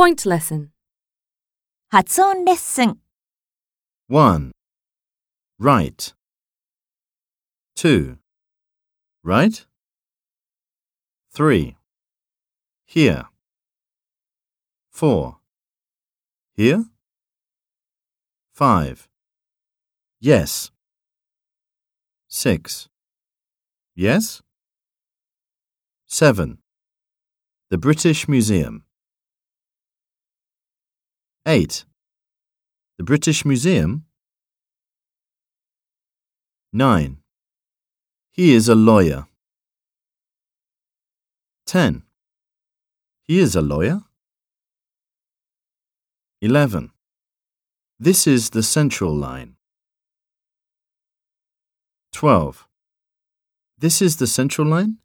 Point lesson. 発音レッスン 1. Right. 2. Right. 3. Here. 4. Here. 5. Yes. 6. Yes. 7. The British Museum. 8. The British Museum. 9. He is a lawyer. 10. He is a lawyer. 11. This is the central line. 12. This is the central line.